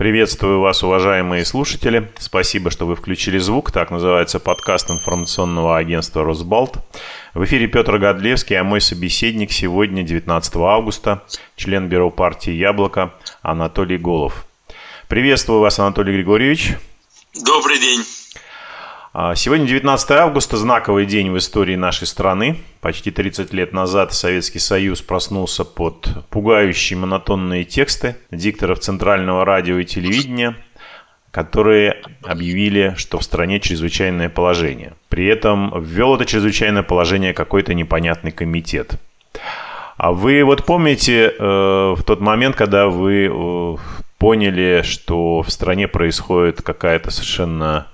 Приветствую вас, уважаемые слушатели. Спасибо, что вы включили звук. Так называется подкаст информационного агентства «Росбалт». В эфире Петр Годлевский, а мой собеседник сегодня, 19 августа, член Бюро партии «Яблоко» Анатолий Голов. Приветствую вас, Анатолий Григорьевич. Добрый день. А, сегодня 19 августа, знаковый день в истории нашей страны. Почти 30 лет назад Советский Союз проснулся под пугающие монотонные тексты дикторов Центрального радио и телевидения, которые объявили, что в стране чрезвычайное положение. При этом ввел это чрезвычайное положение какой-то непонятный комитет. А вы вот помните э, в тот момент, когда вы э, поняли, что в стране происходит какая-то совершенно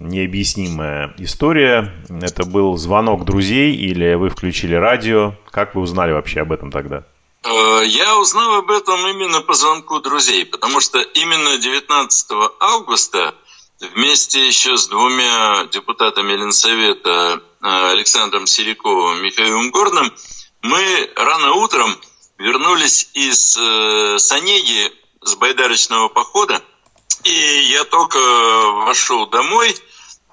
необъяснимая история. Это был звонок друзей или вы включили радио? Как вы узнали вообще об этом тогда? Э, я узнал об этом именно по звонку друзей, потому что именно 19 августа вместе еще с двумя депутатами Ленсовета э, Александром Сериковым и Михаилом Горным мы рано утром вернулись из э, Санеги с байдарочного похода, и я только вошел домой –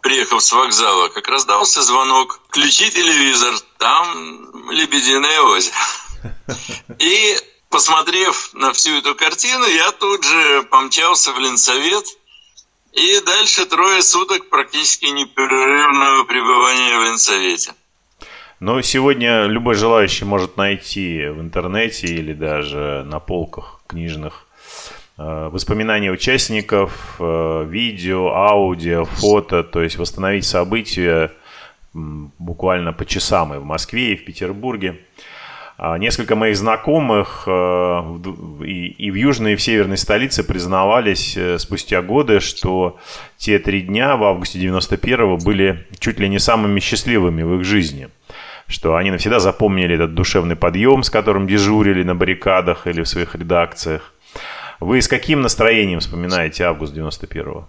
приехав с вокзала, как раздался звонок, включи телевизор, там Лебединое озеро. И посмотрев на всю эту картину, я тут же помчался в Ленсовет, и дальше трое суток практически непрерывного пребывания в Ленсовете. Но сегодня любой желающий может найти в интернете или даже на полках книжных воспоминания участников, э, видео, аудио, фото, то есть восстановить события буквально по часам и в Москве, и в Петербурге. А несколько моих знакомых э, и в южной, и в северной столице признавались спустя годы, что те три дня в августе 91-го были чуть ли не самыми счастливыми в их жизни. Что они навсегда запомнили этот душевный подъем, с которым дежурили на баррикадах или в своих редакциях вы с каким настроением вспоминаете август 91-го?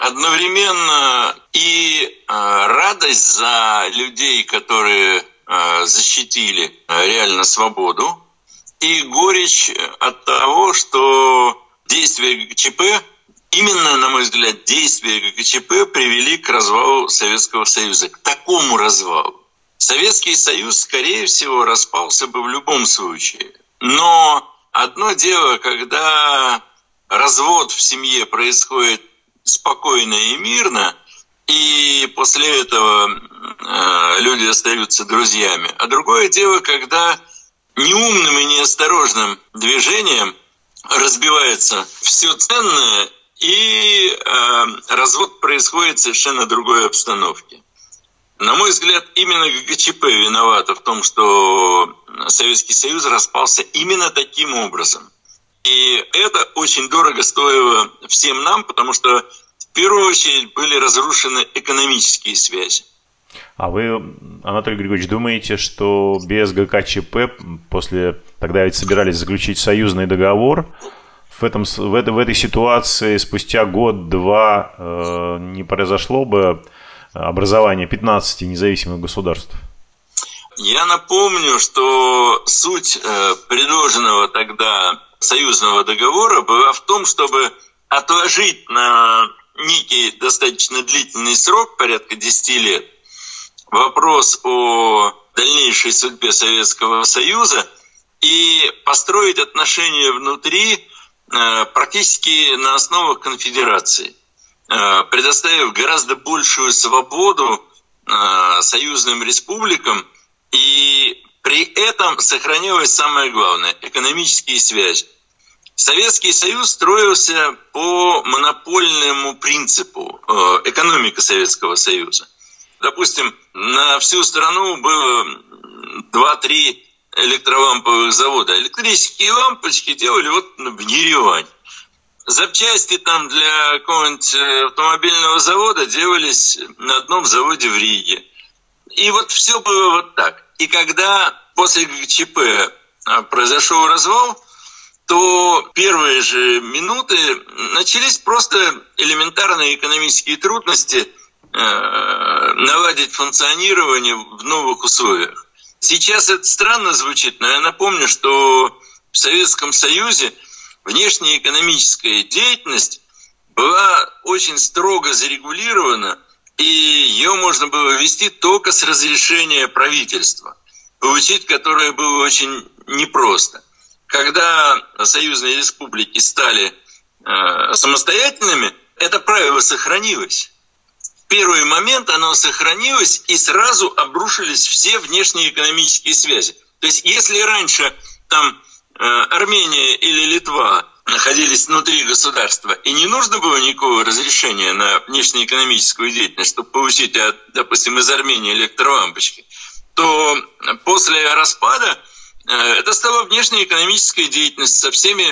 Одновременно и а, радость за людей, которые а, защитили а, реально свободу, и горечь от того, что действия ГКЧП, именно, на мой взгляд, действия ГКЧП привели к развалу Советского Союза, к такому развалу. Советский Союз, скорее всего, распался бы в любом случае. Но Одно дело, когда развод в семье происходит спокойно и мирно, и после этого э, люди остаются друзьями. А другое дело, когда неумным и неосторожным движением разбивается все ценное, и э, развод происходит в совершенно другой обстановке. На мой взгляд, именно ГКЧП виновата в том, что Советский Союз распался именно таким образом. И это очень дорого стоило всем нам, потому что в первую очередь были разрушены экономические связи. А вы, Анатолий Григорьевич, думаете, что без ГКЧП после тогда ведь собирались заключить союзный договор, в, этом, в, этой, в этой ситуации спустя год-два э, не произошло бы образования 15 независимых государств? Я напомню, что суть э, предложенного тогда союзного договора была в том, чтобы отложить на некий достаточно длительный срок, порядка 10 лет, вопрос о дальнейшей судьбе Советского Союза и построить отношения внутри э, практически на основах конфедерации – предоставив гораздо большую свободу э, союзным республикам, и при этом сохранилось самое главное – экономические связи. Советский Союз строился по монопольному принципу э, экономика Советского Союза. Допустим, на всю страну было 2-3 электроламповых завода. Электрические лампочки делали вот в Ереване запчасти там для какого-нибудь э, автомобильного завода делались на одном заводе в Риге. И вот все было вот так. И когда после ГЧП а, произошел развал, то первые же минуты начались просто элементарные экономические трудности э, наладить функционирование в новых условиях. Сейчас это странно звучит, но я напомню, что в Советском Союзе внешнеэкономическая деятельность была очень строго зарегулирована, и ее можно было вести только с разрешения правительства, получить которое было очень непросто. Когда союзные республики стали э, самостоятельными, это правило сохранилось. В первый момент оно сохранилось, и сразу обрушились все внешнеэкономические связи. То есть, если раньше там Армения или Литва находились внутри государства, и не нужно было никакого разрешения на внешнеэкономическую деятельность, чтобы получить, от, допустим, из Армении электролампочки, то после распада э, это стала внешнеэкономическая деятельность со всеми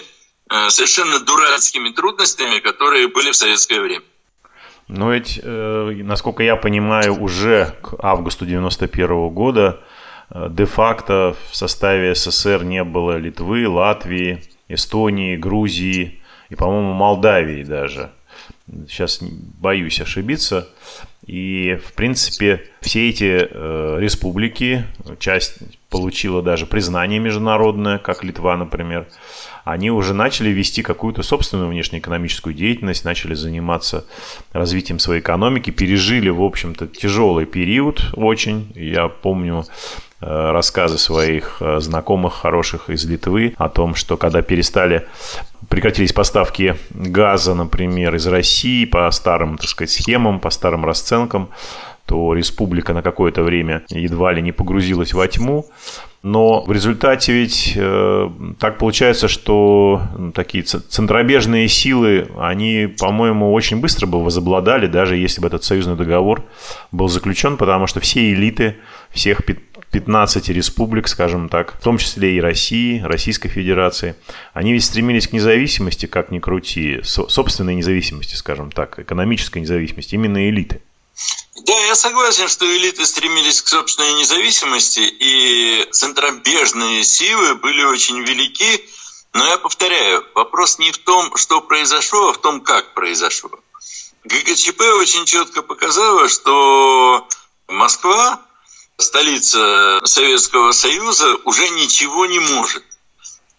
э, совершенно дурацкими трудностями, которые были в советское время. Но ведь, э, насколько я понимаю, уже к августу 91 года де-факто в составе СССР не было Литвы, Латвии, Эстонии, Грузии и, по-моему, Молдавии даже. Сейчас боюсь ошибиться. И, в принципе, все эти э, республики, часть получила даже признание международное, как Литва, например, они уже начали вести какую-то собственную внешнеэкономическую деятельность, начали заниматься развитием своей экономики, пережили, в общем-то, тяжелый период очень. Я помню Э, рассказы своих э, знакомых хороших из Литвы о том, что когда перестали прекратились поставки газа, например, из России по старым, так сказать, схемам, по старым расценкам, то республика на какое-то время едва ли не погрузилась во тьму. Но в результате ведь э, так получается, что ну, такие центробежные силы, они, по-моему, очень быстро бы возобладали, даже если бы этот союзный договор был заключен, потому что все элиты всех 15 республик, скажем так, в том числе и России, Российской Федерации, они ведь стремились к независимости, как ни крути, собственной независимости, скажем так, экономической независимости, именно элиты. Да, я согласен, что элиты стремились к собственной независимости, и центробежные силы были очень велики, но я повторяю, вопрос не в том, что произошло, а в том, как произошло. ГКЧП очень четко показала, что Москва столица Советского Союза уже ничего не может.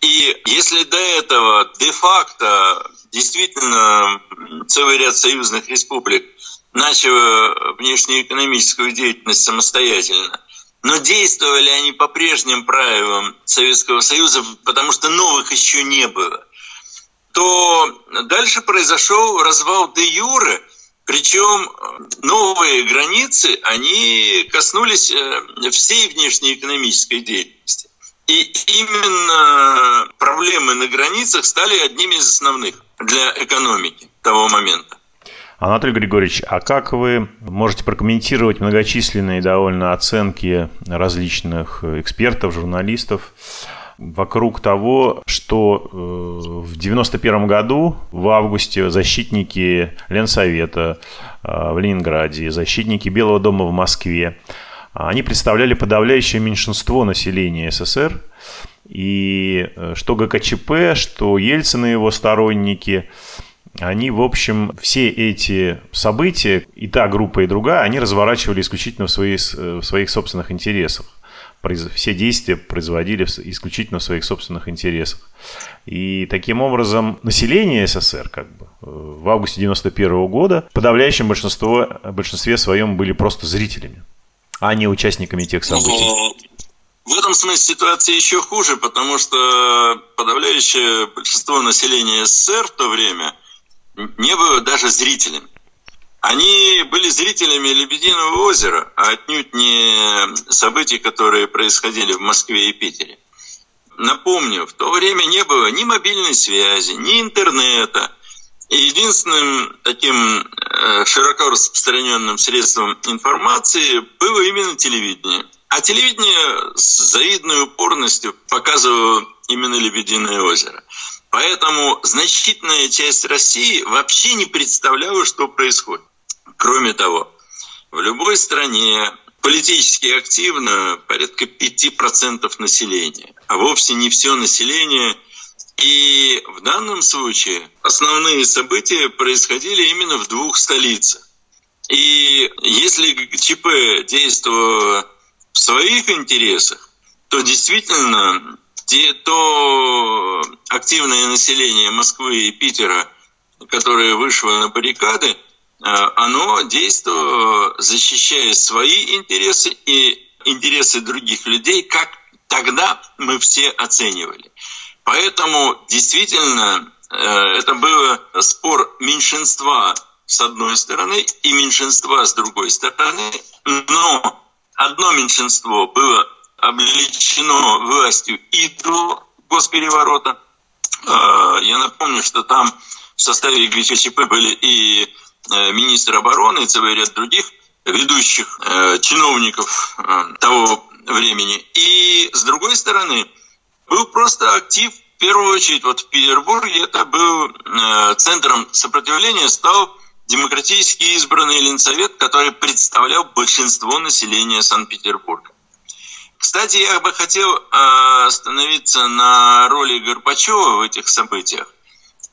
И если до этого де-факто действительно целый ряд союзных республик начал внешнеэкономическую деятельность самостоятельно, но действовали они по прежним правилам Советского Союза, потому что новых еще не было, то дальше произошел развал де юре – причем э, новые границы, они коснулись э, всей внешнеэкономической деятельности. И именно проблемы на границах стали одними из основных для экономики того момента. Анатолий Григорьевич, а как вы можете прокомментировать многочисленные довольно оценки различных экспертов, журналистов вокруг того, что э, в 91 году, в августе, защитники Ленсовета э, в Ленинграде, защитники Белого дома в Москве, они представляли подавляющее меньшинство населения СССР. И э, что ГКЧП, что Ельцин и его сторонники, они, в общем, все эти события, и та группа, и другая, они разворачивали исключительно в, свои, в своих собственных интересах все действия производили исключительно в своих собственных интересах. И таким образом население СССР как бы, э, в августе 91 года в подавляющем большинство, большинстве своем были просто зрителями, а не участниками тех событий. Ну, в этом смысле ситуация еще хуже, потому что подавляющее большинство населения СССР в то время не было даже зрителями. Они были зрителями Лебединого озера, а отнюдь не событий, которые происходили в Москве и Питере. Напомню, в то время не было ни мобильной связи, ни интернета. И единственным таким э, широко распространенным средством информации было именно телевидение. А телевидение с завидной упорностью показывало именно Лебединое озеро. Поэтому значительная часть России вообще не представляла, что происходит. Кроме того, в любой стране политически активно порядка 5% населения, а вовсе не все население. И в данном случае основные события происходили именно в двух столицах. И если ЧП действовало в своих интересах, то действительно те, то активное население Москвы и Питера, которое вышло на баррикады, оно действовало, защищая свои интересы и интересы других людей, как тогда мы все оценивали. Поэтому действительно э, это был спор меньшинства с одной стороны и меньшинства с другой стороны, но одно меньшинство было обличено властью и до госпереворота. А, я напомню, что там в составе ГЧП были и э, министр обороны, и целый ряд других ведущих э, чиновников э, того времени. И с другой стороны, был просто актив, в первую очередь, вот в Петербурге это был центром сопротивления, стал демократически избранный Ленсовет, который представлял большинство населения Санкт-Петербурга. Кстати, я бы хотел э, остановиться на роли Горбачева в этих событиях.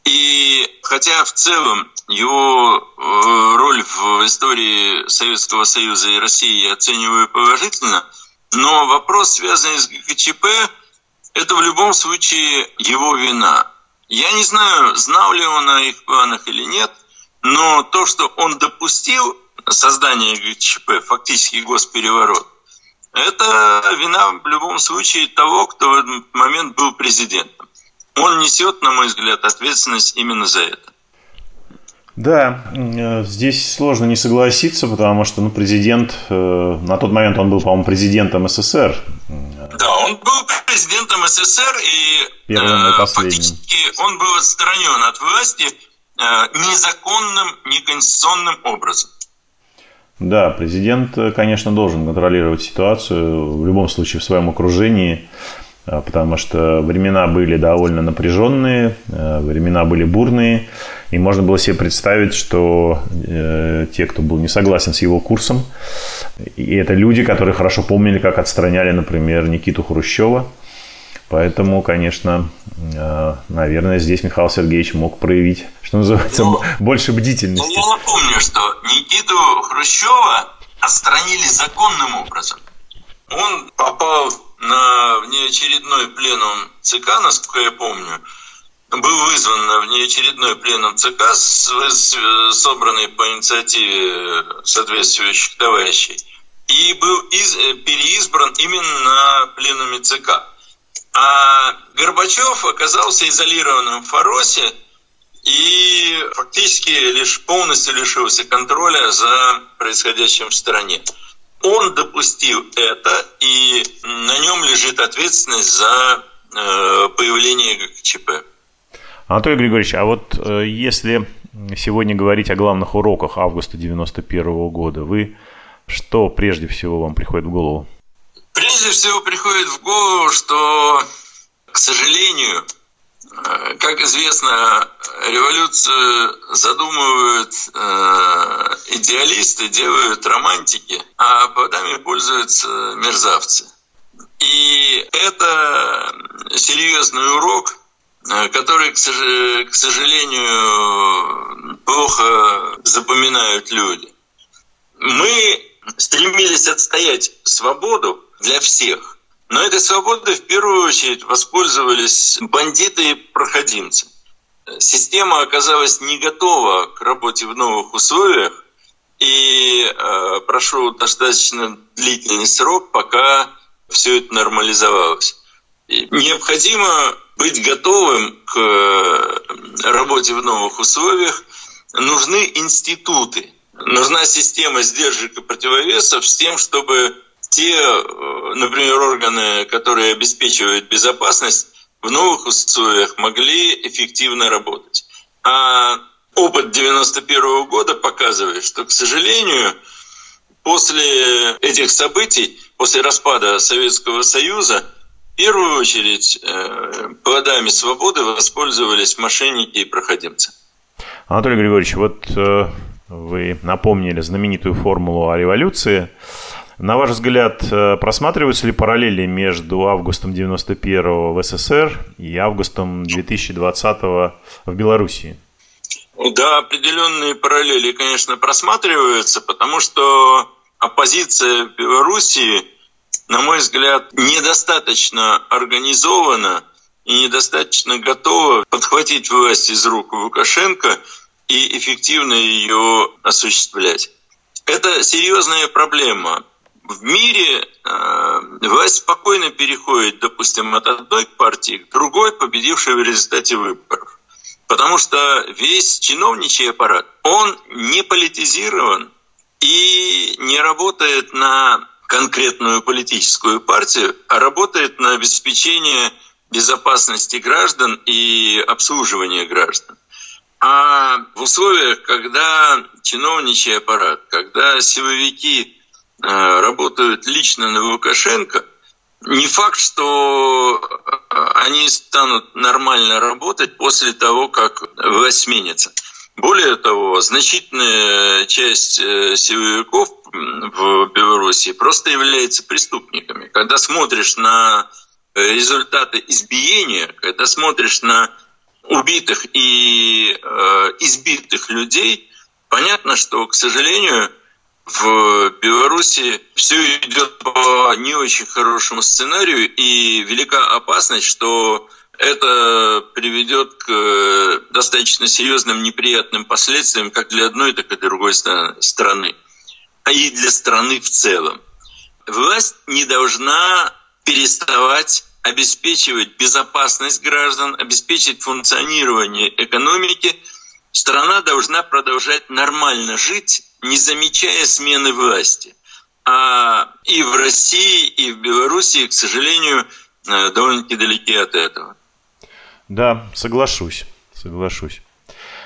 И хотя в целом его э, роль в истории Советского Союза и России я оцениваю положительно, но вопрос, связанный с ГКЧП, это в любом случае его вина. Я не знаю, знал ли он о их планах или нет, но то, что он допустил создание ГКЧП, фактически госпереворот, это вина в любом случае того, кто в этот момент был президентом. Он несет, на мой взгляд, ответственность именно за это. Да, э, здесь сложно не согласиться, потому что ну, президент, э, на тот момент он был, по-моему, президентом СССР. Да, он был президентом СССР, и Первым и э, фактически он был отстранен от власти незаконным, неконституционным образом. Да, президент, конечно, должен контролировать ситуацию в любом случае в своем окружении, потому что времена были довольно напряженные, а, времена были бурные, и можно было себе представить, что э, те, кто был не согласен с его курсом, и это люди, которые хорошо помнили, как отстраняли, например, Никиту Хрущева – Поэтому, конечно, э, наверное, здесь Михаил Сергеевич мог проявить, что называется, ну, больше бдительности. Ну, я напомню, что Никиту Хрущева отстранили законным образом. Он попал на внеочередной пленум ЦК, насколько я помню, был вызван на внеочередной пленум ЦК, собранный по инициативе соответствующих товарищей, и был из, переизбран именно на пленуме ЦК. А Горбачев оказался изолированным в Фаросе и фактически лишь полностью лишился контроля за происходящим в стране. Он допустил это, и на нем лежит ответственность за э, появление ГКЧП. Анатолий Григорьевич, а вот э, если сегодня говорить о главных уроках августа 91 года, вы что прежде всего вам приходит в голову? Прежде всего приходит в голову, что, к сожалению, как известно, революцию задумывают э, идеалисты, делают романтики, а плодами пользуются мерзавцы. И это серьезный урок, э, который, к сожалению, плохо запоминают люди. Мы стремились отстоять свободу для всех. Но этой свободой в первую очередь воспользовались бандиты и проходимцы. Система оказалась не готова к работе в новых условиях, и э, прошел достаточно длительный срок, пока все это нормализовалось. И необходимо быть готовым к э, работе в новых условиях. Нужны институты, нужна система сдержек и противовесов с тем, чтобы те, э, например, органы, которые обеспечивают безопасность, в новых условиях могли эффективно работать. А опыт 91 года показывает, что, к сожалению, после этих событий, после распада Советского Союза, в первую очередь э, плодами свободы воспользовались мошенники и проходимцы. Анатолий Григорьевич, вот э, вы напомнили знаменитую формулу о революции. На ваш взгляд, э, просматриваются ли параллели между августом 91 в СССР и августом 2020 в Белоруссии? Да, определенные параллели, конечно, просматриваются, потому что оппозиция в Белоруссии на мой взгляд, недостаточно организована и недостаточно готова подхватить власть из рук Лукашенко и эффективно ее осуществлять. Это серьезная проблема. В мире э, власть спокойно переходит, допустим, от одной партии к другой, победившей в результате выборов. Потому что весь чиновничий аппарат, он не политизирован и не работает на конкретную политическую партию, а работает на обеспечение безопасности граждан и обслуживания граждан. А в условиях, когда чиновничий аппарат, когда силовики работают лично на Лукашенко, не факт, что э, они станут нормально работать после того, как власть сменится. Более того, значительная часть э, силовиков в Беларуси просто является преступниками. Когда смотришь на результаты избиения, когда смотришь на убитых и э, избитых людей, понятно, что, к сожалению, в Беларуси все идет по не очень хорошему сценарию, и велика опасность, что это приведет к достаточно серьезным неприятным последствиям как для одной, так и другой страны, а и для страны в целом. Власть не должна переставать обеспечивать безопасность граждан, обеспечить функционирование экономики, страна должна продолжать нормально жить, не замечая смены власти. А и в России, и в Белоруссии, к сожалению, э, довольно-таки далеки от этого. Да, соглашусь, соглашусь.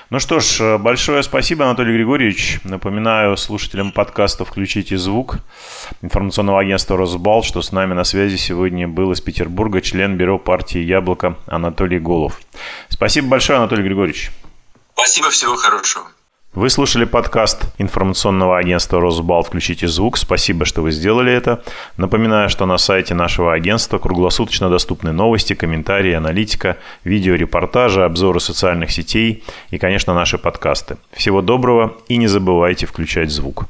Ну что ж, э, большое спасибо, Анатолий Григорьевич. Напоминаю слушателям подкаста «Включите звук» информационного агентства «Росбал», что с нами на связи сегодня был из Петербурга член бюро партии «Яблоко» Анатолий Голов. Спасибо большое, Анатолий Григорьевич. Спасибо, всего хорошего. Вы слушали подкаст информационного агентства «Росбал. Включите звук». Спасибо, что вы сделали это. Напоминаю, что на сайте нашего агентства круглосуточно доступны новости, комментарии, аналитика, видеорепортажи, обзоры социальных сетей и, конечно, наши подкасты. Всего доброго и не забывайте включать звук.